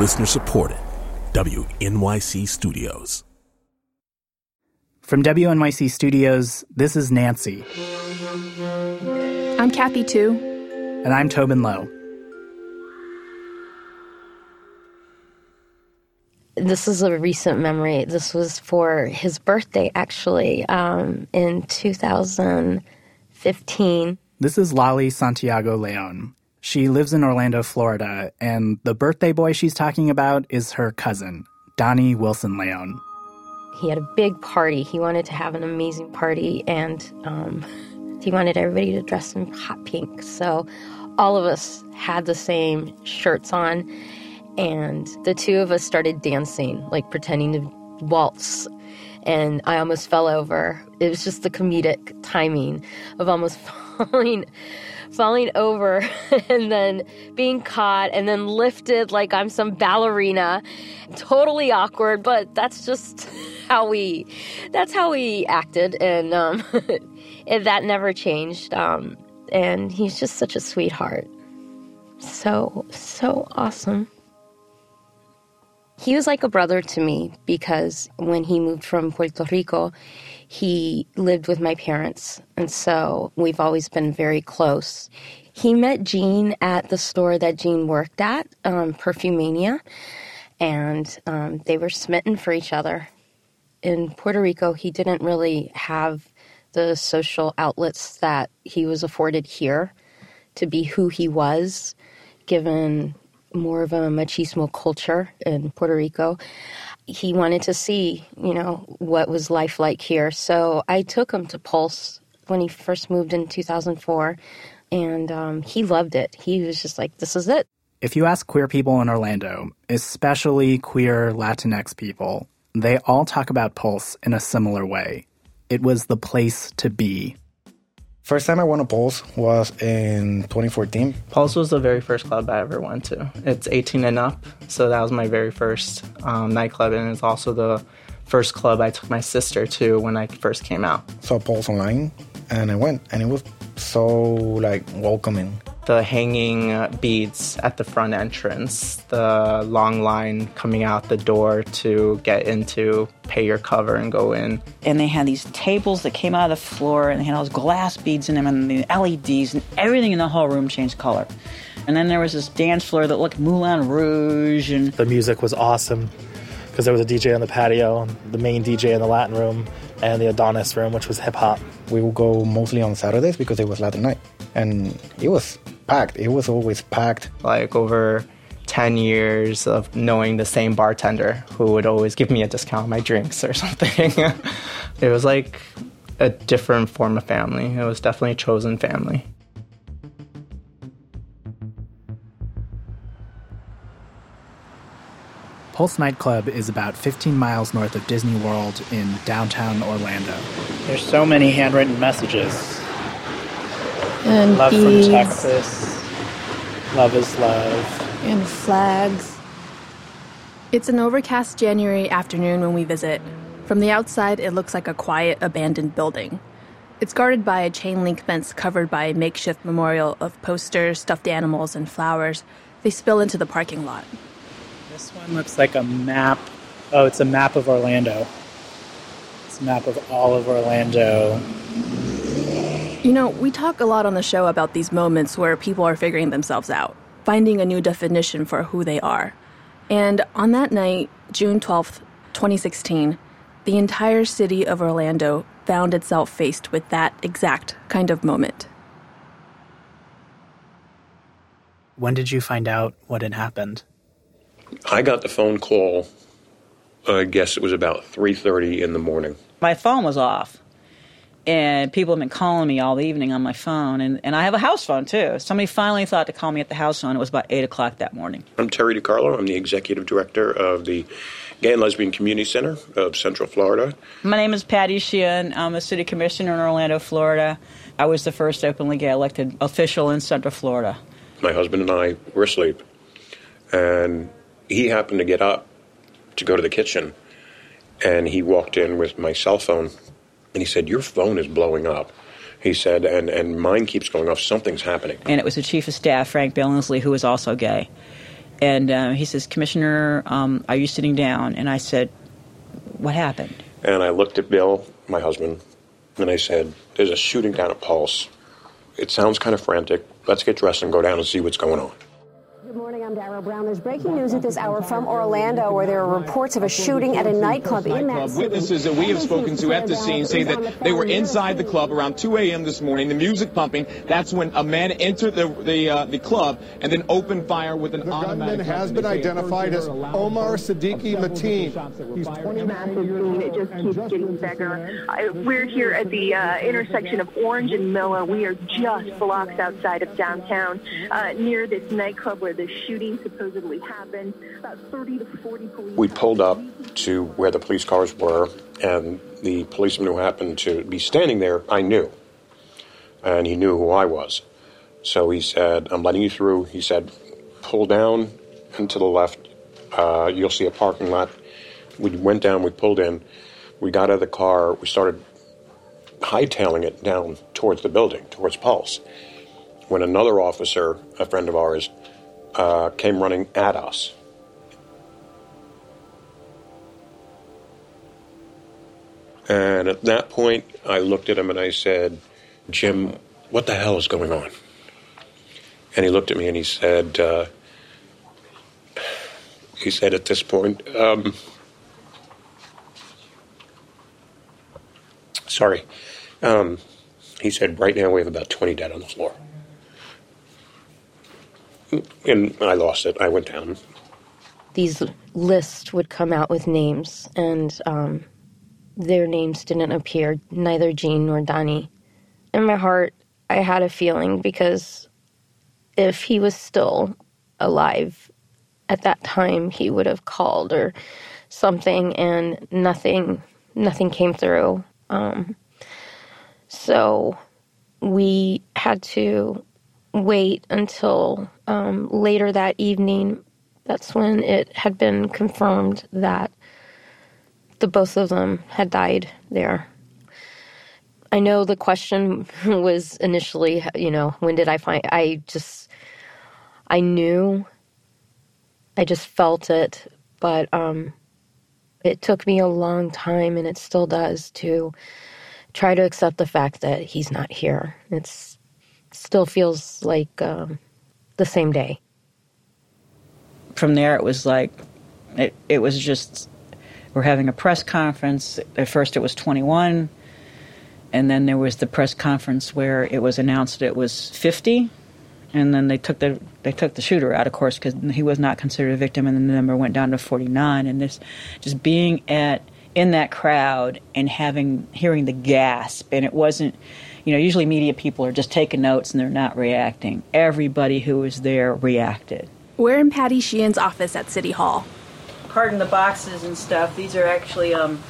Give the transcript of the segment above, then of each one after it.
Listener supported. WNYC Studios. From WNYC Studios, this is Nancy. I'm Kathy Tu. And I'm Tobin Low. This is a recent memory. This was for his birthday, actually, um, in 2015. This is Lali Santiago Leon. She lives in Orlando, Florida, and the birthday boy she's talking about is her cousin, Donnie Wilson Leon. He had a big party. He wanted to have an amazing party, and um, he wanted everybody to dress in hot pink. So all of us had the same shirts on, and the two of us started dancing, like pretending to waltz. And I almost fell over. It was just the comedic timing of almost falling falling over and then being caught and then lifted like I'm some ballerina. Totally awkward, but that's just how we that's how we acted and um and that never changed. Um and he's just such a sweetheart. So so awesome. He was like a brother to me because when he moved from Puerto Rico, he lived with my parents. And so we've always been very close. He met Jean at the store that Jean worked at, um, Perfumania, and um, they were smitten for each other. In Puerto Rico, he didn't really have the social outlets that he was afforded here to be who he was, given more of a machismo culture in Puerto Rico. He wanted to see, you know, what was life like here. So I took him to Pulse when he first moved in 2004, and um, he loved it. He was just like, this is it. If you ask queer people in Orlando, especially queer Latinx people, they all talk about Pulse in a similar way. It was the place to be. First time I went to Pulse was in 2014. Pulse was the very first club I ever went to. It's 18 and up, so that was my very first um, nightclub, and it's also the first club I took my sister to when I first came out. Saw Pulse online, and I went, and it was so like welcoming the hanging uh, beads at the front entrance, the long line coming out the door to get into, pay your cover, and go in. And they had these tables that came out of the floor, and they had all those glass beads in them, and the LEDs, and everything in the whole room changed color. And then there was this dance floor that looked Moulin Rouge, and the music was awesome because there was a DJ on the patio, the main DJ in the Latin room, and the Adonis room, which was hip hop. We would go mostly on Saturdays because it was Latin night, and it was packed. It was always packed. Like over 10 years of knowing the same bartender who would always give me a discount on my drinks or something. it was like a different form of family. It was definitely a chosen family. Pulse Nightclub is about 15 miles north of Disney World in downtown Orlando. There's so many handwritten messages. And love beads. from Texas. Love is love. And flags. It's an overcast January afternoon when we visit. From the outside, it looks like a quiet, abandoned building. It's guarded by a chain link fence covered by a makeshift memorial of posters, stuffed animals, and flowers. They spill into the parking lot. This one looks like a map. Oh, it's a map of Orlando. It's a map of all of Orlando. You know, we talk a lot on the show about these moments where people are figuring themselves out, finding a new definition for who they are. And on that night, June 12th, 2016, the entire city of Orlando found itself faced with that exact kind of moment. When did you find out what had happened? I got the phone call. I guess it was about 3:30 in the morning. My phone was off and people have been calling me all the evening on my phone, and, and I have a house phone too. Somebody finally thought to call me at the house phone. It was about 8 o'clock that morning. I'm Terry DiCarlo. I'm the executive director of the Gay and Lesbian Community Center of Central Florida. My name is Patty Sheehan. I'm a city commissioner in Orlando, Florida. I was the first openly gay elected official in Central Florida. My husband and I were asleep, and he happened to get up to go to the kitchen, and he walked in with my cell phone and he said, Your phone is blowing up. He said, and, and mine keeps going off. Something's happening. And it was the chief of staff, Frank Billingsley, who was also gay. And uh, he says, Commissioner, um, are you sitting down? And I said, What happened? And I looked at Bill, my husband, and I said, There's a shooting down at Pulse. It sounds kind of frantic. Let's get dressed and go down and see what's going on. Good morning, I'm Dara Brown. There's breaking news at this hour from Orlando where there are reports of a shooting at a nightclub in that city. Witnesses that we have spoken to at the scene say that they were inside the club around 2 a.m. this morning, the music pumping. That's when a man entered the the, uh, the club and then opened fire with an the automatic gunman has been identified as Omar Seddique Mateen. He's 20 massive scene. It just keeps getting bigger. I, we're here at the uh, intersection of Orange and Miller. We are just blocks outside of downtown, uh, near this nightclub where the shooting supposedly happened. About 30 to 40 police. We pulled up to where the police cars were, and the policeman who happened to be standing there, I knew. And he knew who I was. So he said, I'm letting you through. He said, pull down and to the left. Uh, you'll see a parking lot. We went down, we pulled in. We got out of the car. We started hightailing it down towards the building, towards Pulse. When another officer, a friend of ours, uh, came running at us. And at that point, I looked at him and I said, Jim, what the hell is going on? And he looked at me and he said, uh, he said at this point, um, sorry, um, he said, right now we have about 20 dead on the floor. And I lost it. I went down. These lists would come out with names, and um, their names didn't appear, neither Jean nor Donnie. In my heart, I had a feeling because if he was still alive at that time, he would have called or something, and nothing, nothing came through. Um, so we had to wait until um, later that evening. That's when it had been confirmed that the both of them had died there. I know the question was initially, you know, when did I find? I just, I knew, I just felt it, but um, it took me a long time, and it still does to try to accept the fact that he's not here. It's still feels like um, the same day. From there, it was like, it, it was just, we're having a press conference. At first, it was 21. And then there was the press conference where it was announced it was 50. And then they took the they took the shooter out, of course, because he was not considered a victim, and then the number went down to 49. And this, just being at in that crowd and having hearing the gasp, and it wasn't you know, usually media people are just taking notes and they're not reacting. Everybody who was there reacted. We're in Patty Sheehan's office at City Hall. Pardon the boxes and stuff. These are actually um,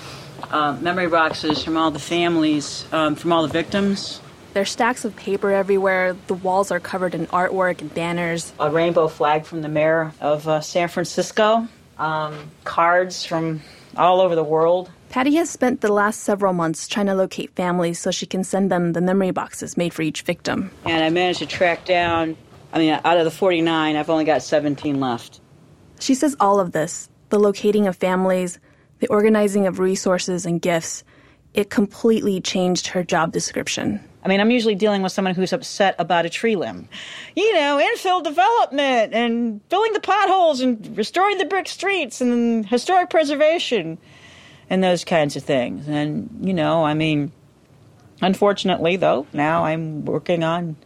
uh, memory boxes from all the families, um, from all the victims. There's stacks of paper everywhere. The walls are covered in artwork and banners. A rainbow flag from the mayor of uh, San Francisco. Um, cards from all over the world. Patty has spent the last several months trying to locate families so she can send them the memory boxes made for each victim. And I managed to track down, I mean, out of the 49, I've only got 17 left. She says all of this the locating of families, the organizing of resources and gifts it completely changed her job description. I mean, I'm usually dealing with someone who's upset about a tree limb. You know, infill development and filling the potholes and restoring the brick streets and historic preservation and those kinds of things. And, you know, I mean, unfortunately, though, now I'm working on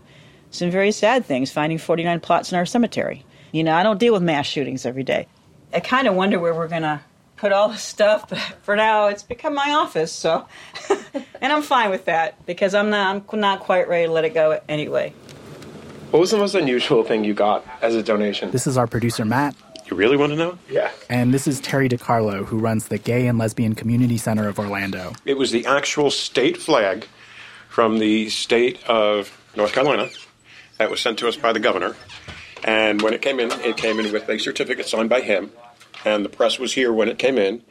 some very sad things, finding 49 plots in our cemetery. You know, I don't deal with mass shootings every day. I kind of wonder where we're going to put all the stuff, but for now it's become my office, so and I'm fine with that because I'm not I'm not quite ready to let it go anyway. What was the most unusual thing you got as a donation? This is our producer Matt. You really want to know? Yeah. And this is Terry DiCarlo, who runs the Gay and Lesbian Community Center of Orlando. It was the actual state flag from the state of North Carolina that was sent to us by the governor. And when it came in, it came in with a certificate signed by him. And the press was here when it came in.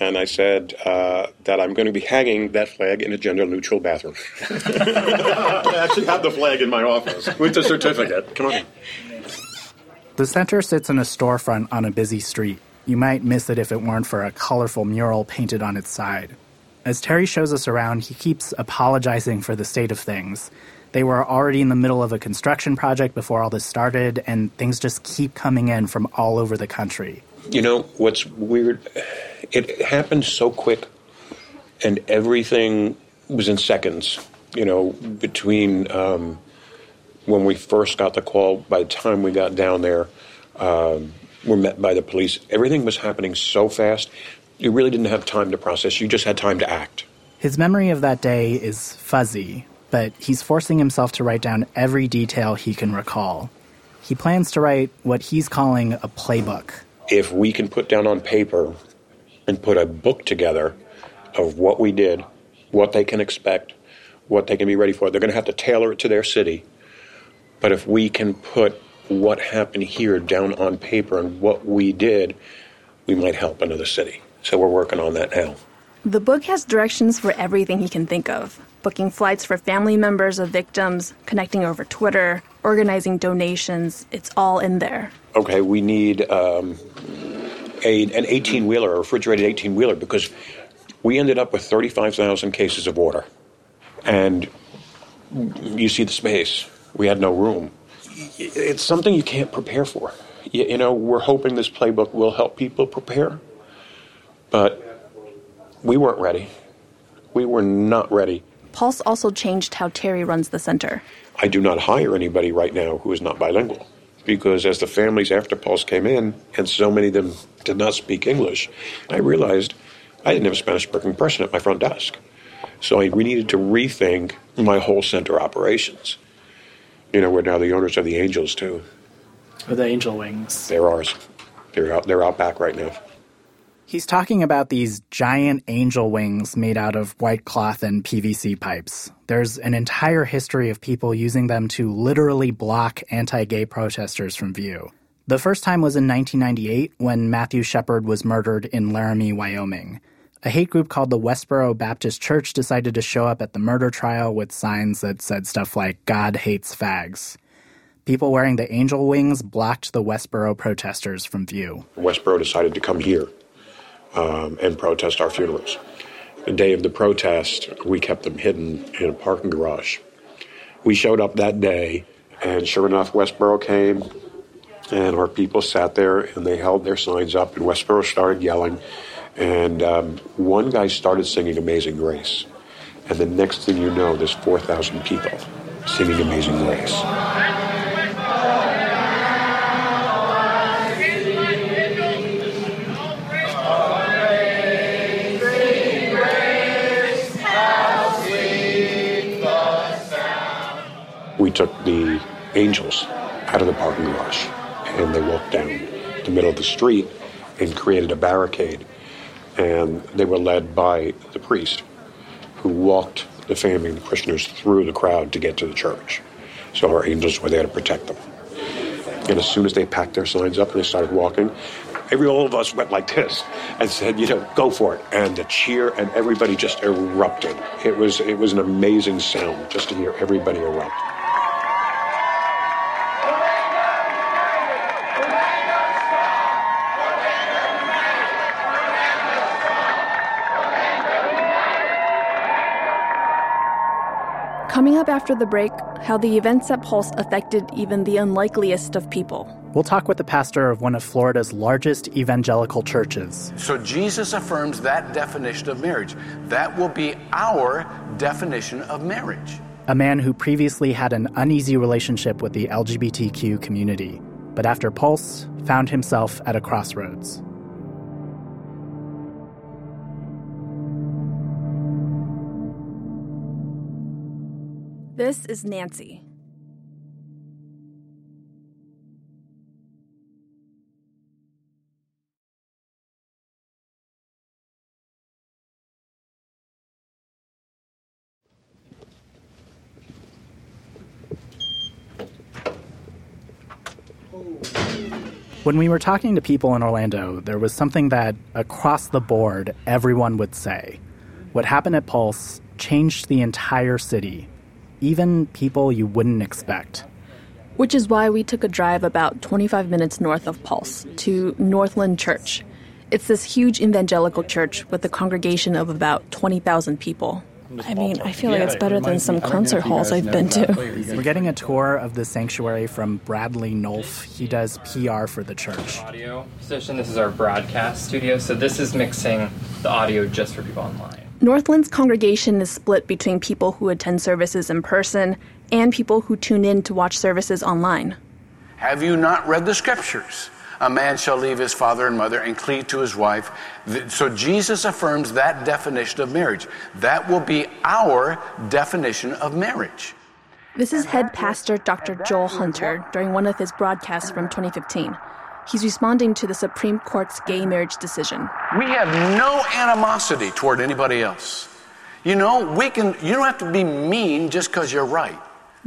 And I said uh, that I'm going to be hanging that flag in a gender neutral bathroom. I actually have the flag in my office with the certificate. Come on. The center sits in a storefront on a busy street. You might miss it if it weren't for a colorful mural painted on its side. As Terry shows us around, he keeps apologizing for the state of things. They were already in the middle of a construction project before all this started, and things just keep coming in from all over the country. You know, what's weird, it happened so quick, and everything was in seconds. You know, between um, when we first got the call, by the time we got down there, um, we're met by the police. Everything was happening so fast, you really didn't have time to process. You just had time to act. His memory of that day is fuzzy, but he's forcing himself to write down every detail he can recall. He plans to write what he's calling a playbook. If we can put down on paper and put a book together of what we did, what they can expect, what they can be ready for, they're going to have to tailor it to their city. But if we can put what happened here down on paper and what we did, we might help another city. So we're working on that now. The book has directions for everything he can think of booking flights for family members of victims, connecting over Twitter, organizing donations. It's all in there. Okay, we need um, a, an 18 wheeler, a refrigerated 18 wheeler, because we ended up with 35,000 cases of water. And you see the space. We had no room. It's something you can't prepare for. You, you know, we're hoping this playbook will help people prepare, but we weren't ready. We were not ready. Pulse also changed how Terry runs the center. I do not hire anybody right now who is not bilingual because as the families after Pulse came in, and so many of them did not speak English, I realized I didn't have a Spanish speaking person at my front desk. So I we needed to rethink my whole center operations. You know, we're now the owners of the Angels too. Or the Angel Wings. They're ours. They're out. They're out back right now. He's talking about these giant angel wings made out of white cloth and PVC pipes. There's an entire history of people using them to literally block anti gay protesters from view. The first time was in 1998 when Matthew Shepard was murdered in Laramie, Wyoming. A hate group called the Westboro Baptist Church decided to show up at the murder trial with signs that said stuff like, God hates fags. People wearing the angel wings blocked the Westboro protesters from view. Westboro decided to come here um, and protest our funerals. The day of the protest, we kept them hidden in a parking garage. We showed up that day, and sure enough, Westboro came, and our people sat there and they held their signs up, and Westboro started yelling. And um, one guy started singing Amazing Grace. And the next thing you know, there's 4,000 people singing Amazing Grace. we took the angels out of the parking garage and they walked down the middle of the street and created a barricade. And they were led by the priest who walked the the parishioners through the crowd to get to the church. So our angels were there to protect them. And as soon as they packed their signs up and they started walking, every all of us went like this and said, you know, go for it. And the cheer and everybody just erupted. It was it was an amazing sound just to hear everybody erupt. Coming up after the break, how the events at Pulse affected even the unlikeliest of people. We'll talk with the pastor of one of Florida's largest evangelical churches. So Jesus affirms that definition of marriage. That will be our definition of marriage. A man who previously had an uneasy relationship with the LGBTQ community, but after Pulse, found himself at a crossroads. This is Nancy. When we were talking to people in Orlando, there was something that, across the board, everyone would say. What happened at Pulse changed the entire city, even people you wouldn't expect. Which is why we took a drive about 25 minutes north of Pulse to Northland Church. It's this huge evangelical church with a congregation of about 20,000 people. I mean, I feel like it's better than some concert halls I've been to. We're getting a tour of the sanctuary from Bradley Nolf. He does PR for the church. Audio session. This is our broadcast studio. So this is mixing the audio just for people online. Northland's congregation is split between people who attend services in person and people who tune in to watch services online. Have you not read the scriptures? A man shall leave his father and mother and cleave to his wife. So Jesus affirms that definition of marriage. That will be our definition of marriage. This is head pastor Dr. Joel Hunter during one of his broadcasts from 2015. He's responding to the Supreme Court's gay marriage decision. We have no animosity toward anybody else. You know, we can you don't have to be mean just because you're right.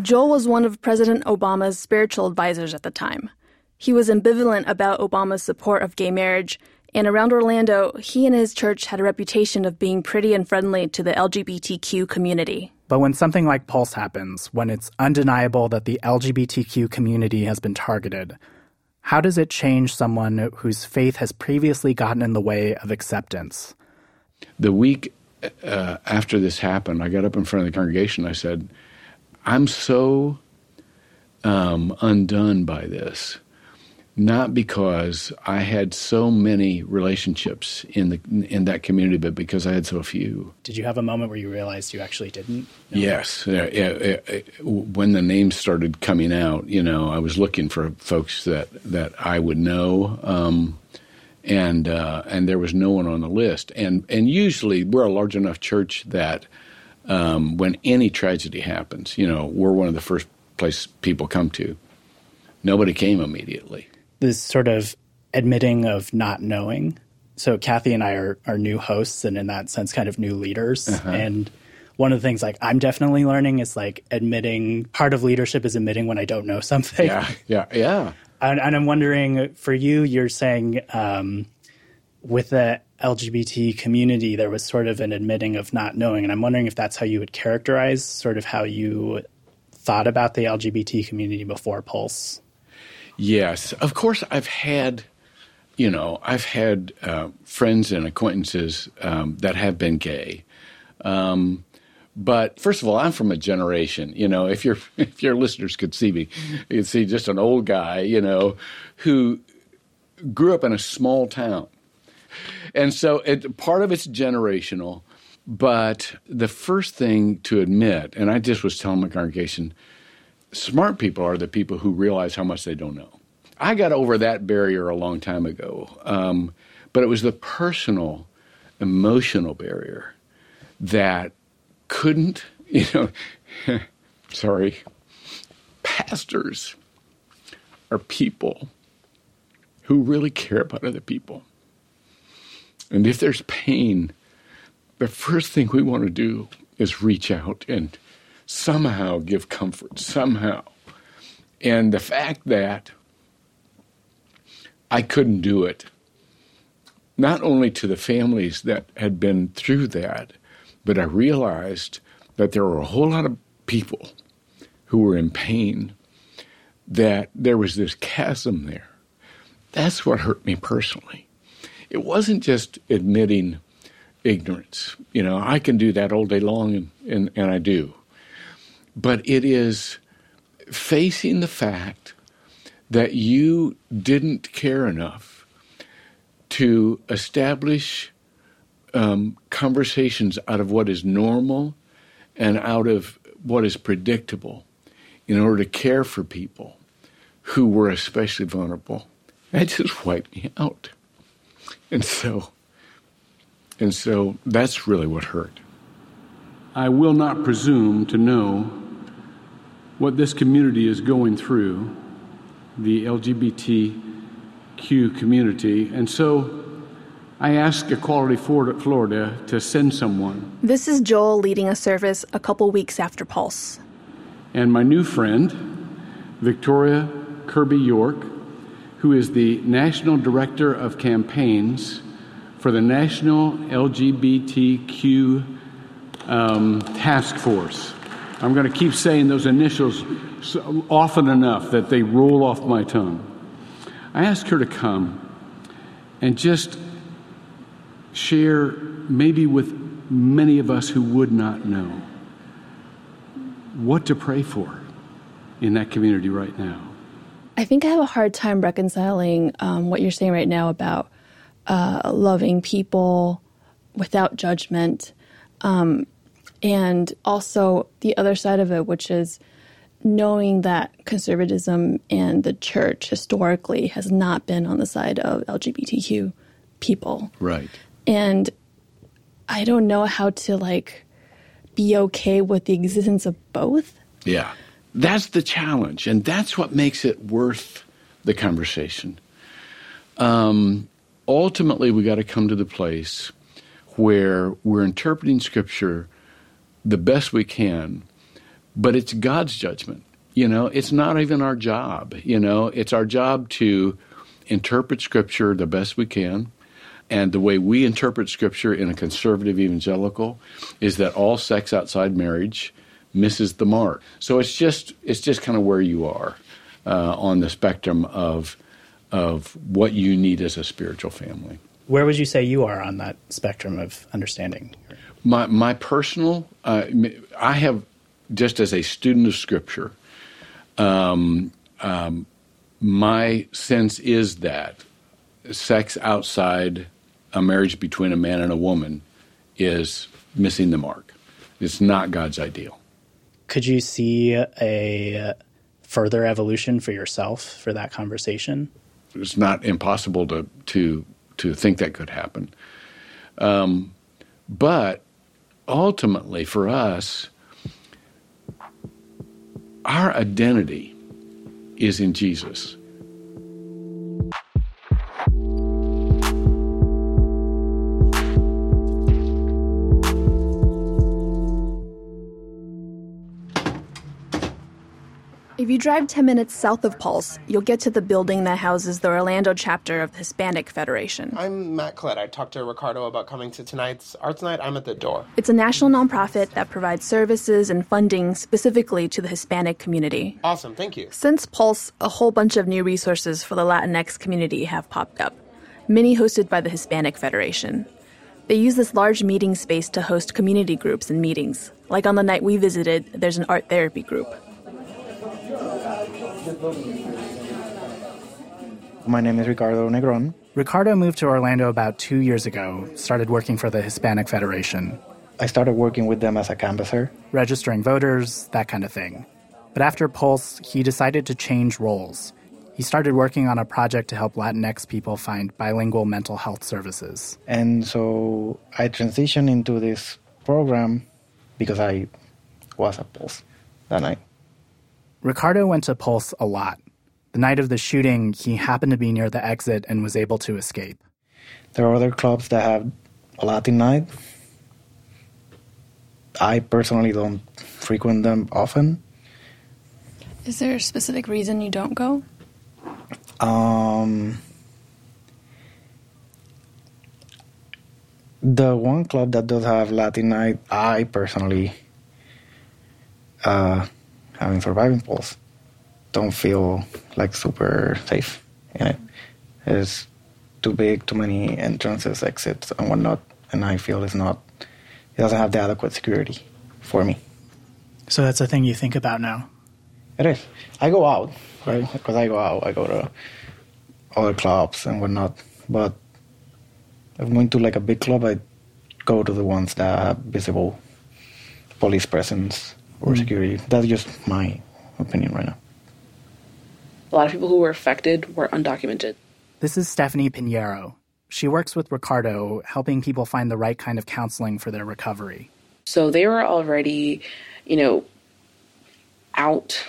Joel was one of President Obama's spiritual advisors at the time. He was ambivalent about Obama's support of gay marriage, and around Orlando, he and his church had a reputation of being pretty and friendly to the LGBTQ community. But when something like Pulse happens, when it's undeniable that the LGBTQ community has been targeted, how does it change someone whose faith has previously gotten in the way of acceptance? The week uh, after this happened, I got up in front of the congregation. I said, I'm so um, undone by this not because I had so many relationships in the in that community, but because I had so few. Did you have a moment where you realized you actually didn't? Know? Yes, yeah, yeah, yeah, when the names started coming out, you know, I was looking for folks that that I would know. Um, and uh, and there was no one on the list, and and usually we're a large enough church that um, when any tragedy happens, you know, we're one of the first place people come to. Nobody came immediately this sort of admitting of not knowing. So Kathy and I are, are new hosts and in that sense kind of new leaders. Uh-huh. And one of the things like I'm definitely learning is like admitting part of leadership is admitting when I don't know something. Yeah, yeah, yeah. And, and I'm wondering for you, you're saying um, with the LGBT community, there was sort of an admitting of not knowing. And I'm wondering if that's how you would characterize sort of how you thought about the LGBT community before Pulse. Yes, of course. I've had, you know, I've had uh, friends and acquaintances um, that have been gay. Um, but first of all, I'm from a generation. You know, if your if your listeners could see me, you'd see just an old guy. You know, who grew up in a small town, and so it, part of it's generational. But the first thing to admit, and I just was telling my congregation, smart people are the people who realize how much they don't know. I got over that barrier a long time ago, um, but it was the personal, emotional barrier that couldn't, you know, sorry, pastors are people who really care about other people. And if there's pain, the first thing we want to do is reach out and somehow give comfort, somehow. And the fact that I couldn't do it, not only to the families that had been through that, but I realized that there were a whole lot of people who were in pain, that there was this chasm there. That's what hurt me personally. It wasn't just admitting ignorance. You know, I can do that all day long, and, and, and I do but it is facing the fact that you didn't care enough to establish um, conversations out of what is normal and out of what is predictable in order to care for people who were especially vulnerable. That just wiped me out. And so, and so that's really what hurt. I will not presume to know what this community is going through, the LGBTQ community. And so I asked Equality Florida to send someone. This is Joel leading a service a couple weeks after Pulse. And my new friend, Victoria Kirby York, who is the National Director of Campaigns for the National LGBTQ um, Task Force. I'm going to keep saying those initials often enough that they roll off my tongue. I asked her to come and just share, maybe with many of us who would not know, what to pray for in that community right now. I think I have a hard time reconciling um, what you're saying right now about uh, loving people without judgment, um, and also the other side of it, which is knowing that conservatism and the church historically has not been on the side of LGBTQ people. Right. And I don't know how to like be okay with the existence of both. Yeah. That's the challenge, and that's what makes it worth the conversation. Um, ultimately, we got to come to the place where we're interpreting Scripture the best we can, but it's God's judgment. You know, it's not even our job. You know, it's our job to interpret Scripture the best we can. And the way we interpret Scripture in a conservative evangelical is that all sex outside marriage misses the mark. So it's just it's just kind of where you are uh, on the spectrum of of what you need as a spiritual family. Where would you say you are on that spectrum of understanding? My my personal, uh, I have just as a student of Scripture, um, um, my sense is that sex outside a marriage between a man and a woman is missing the mark. It's not God's ideal. Could you see a further evolution for yourself for that conversation? It's not impossible to to to think that could happen. Um, but ultimately, for us, our identity is in Jesus. If you drive 10 minutes south of Pulse, you'll get to the building that houses the Orlando chapter of the Hispanic Federation. I'm Matt Collette. I talked to Ricardo about coming to tonight's Arts Night. I'm at the door. It's a national nonprofit that provides services and funding specifically to the Hispanic community. Awesome, thank you. Since Pulse, a whole bunch of new resources for the Latinx community have popped up, many hosted by the Hispanic Federation. They use this large meeting space to host community groups and meetings. Like on the night we visited, there's an art therapy group. My name is Ricardo Negron. Ricardo moved to Orlando about two years ago, started working for the Hispanic Federation. I started working with them as a canvasser, registering voters, that kind of thing. But after Pulse, he decided to change roles. He started working on a project to help Latinx people find bilingual mental health services. And so I transitioned into this program because I was at Pulse that night. Ricardo went to Pulse a lot. The night of the shooting, he happened to be near the exit and was able to escape. There are other clubs that have a Latin night. I personally don't frequent them often. Is there a specific reason you don't go? Um, the one club that does have Latin night, I personally, uh, having surviving Pulse don't feel like super safe in it. It's too big, too many entrances, exits, and whatnot, and I feel it's not. It doesn't have the adequate security for me. So that's a thing you think about now. It is. I go out, right? Because I go out. I go to other clubs and whatnot. But if I'm going to like a big club, I go to the ones that have visible police presence or mm. security. That's just my opinion right now. A lot of people who were affected were undocumented. This is Stephanie Pinheiro. She works with Ricardo, helping people find the right kind of counseling for their recovery. So they were already, you know, out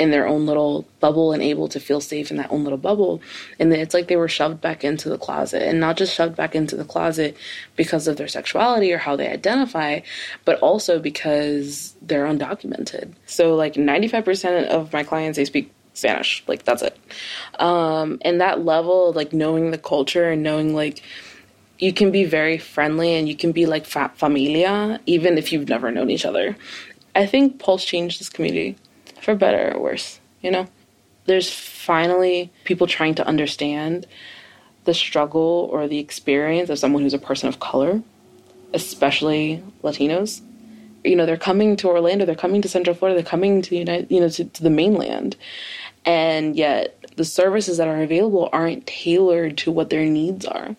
in their own little bubble and able to feel safe in that own little bubble. And then it's like they were shoved back into the closet and not just shoved back into the closet because of their sexuality or how they identify, but also because they're undocumented. So, like 95% of my clients, they speak Spanish. Like, that's it. Um, and that level, like knowing the culture and knowing, like, you can be very friendly and you can be like fa- familia even if you've never known each other I think Pulse changed this community for better or worse, you know? There's finally people trying to understand the struggle or the experience of someone who's a person of color, especially Latinos. You know, they're coming to Orlando, they're coming to Central Florida, they're coming to the United, you know, to, to the mainland. And yet the services that are available aren't tailored to what their needs are.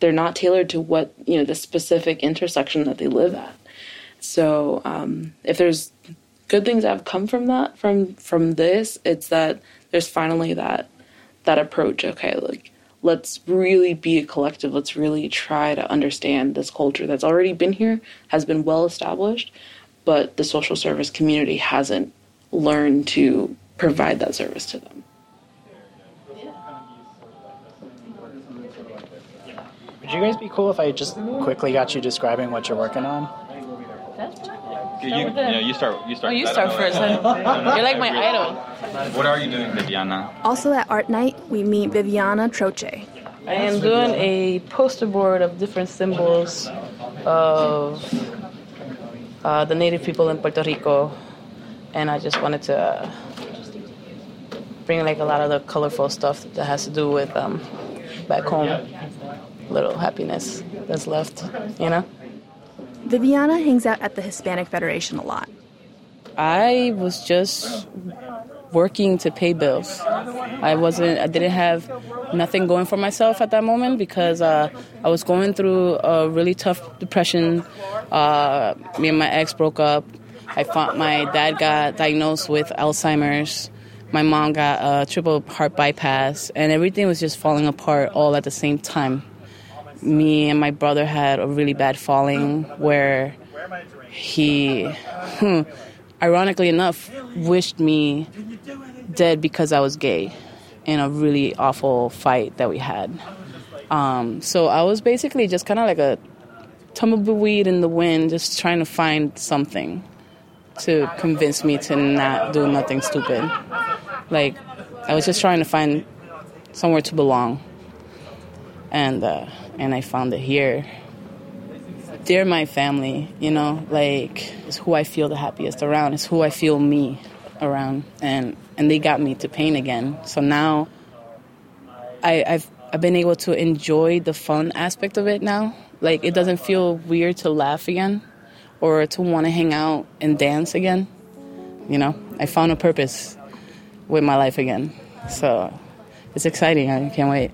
They're not tailored to what, you know, the specific intersection that they live at. So um, if there's good things that have come from that, from from this, it's that there's finally that that approach. Okay, like let's really be a collective. Let's really try to understand this culture that's already been here, has been well established, but the social service community hasn't learned to provide that service to them. Would you guys be cool if I just quickly got you describing what you're working on? You, yeah, you start. You start. Oh, you start first. You're like my idol. What are you doing, Viviana? Also at Art Night, we meet Viviana Troche. I am doing a poster board of different symbols of uh, the native people in Puerto Rico, and I just wanted to uh, bring like a lot of the colorful stuff that has to do with um, back home, little happiness that's left, you know. Viviana hangs out at the Hispanic Federation a lot. I was just working to pay bills. I wasn't. I didn't have nothing going for myself at that moment because uh, I was going through a really tough depression. Uh, me and my ex broke up. I found my dad got diagnosed with Alzheimer's. My mom got a triple heart bypass, and everything was just falling apart all at the same time me and my brother had a really bad falling where he, hmm, ironically enough, wished me dead because I was gay in a really awful fight that we had. Um, so I was basically just kind of like a tumbleweed in the wind, just trying to find something to convince me to not do nothing stupid. Like, I was just trying to find somewhere to belong. And, uh, and I found it here. They're my family, you know, like it's who I feel the happiest around. It's who I feel me around, and and they got me to paint again. So now, I, I've I've been able to enjoy the fun aspect of it now. Like it doesn't feel weird to laugh again, or to want to hang out and dance again. You know, I found a purpose with my life again. So it's exciting. I can't wait.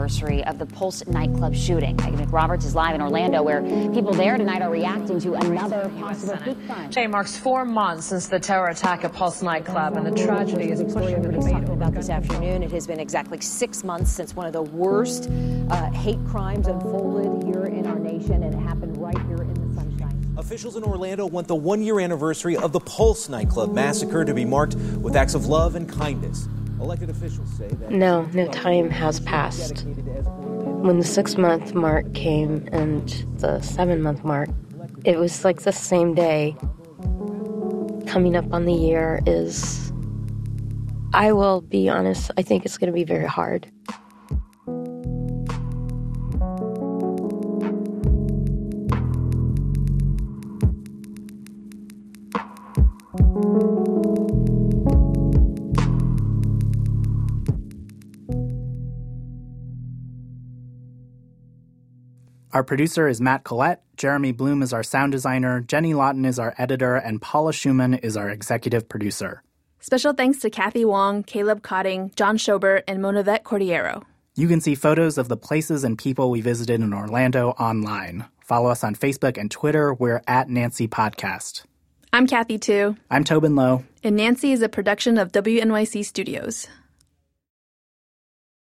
Anniversary of the Pulse nightclub shooting. Megan McRoberts is live in Orlando, where people there tonight are reacting to another possible hate crime. Today marks four months since the terror attack at Pulse nightclub, and the tragedy is pushing the debate about this afternoon. It has been exactly six months since one of the worst uh, hate crimes unfolded here in our nation, and it happened right here in the sunshine. Officials in Orlando want the one year anniversary of the Pulse nightclub massacre to be marked with acts of love and kindness. Elected officials say that no, no time has passed. When the six month mark came and the seven month mark, it was like the same day. Coming up on the year is, I will be honest, I think it's going to be very hard. Our producer is Matt Collette, Jeremy Bloom is our sound designer, Jenny Lawton is our editor, and Paula Szuchman is our executive producer. Special thanks to Kathy Wong, Caleb Cotting, John Schobert, and Monavet Cordiero. You can see photos of the places and people we visited in Orlando online. Follow us on Facebook and Twitter. We're at Nancy Podcast. I'm Kathy Tu. I'm Tobin Low. And Nancy is a production of WNYC Studios.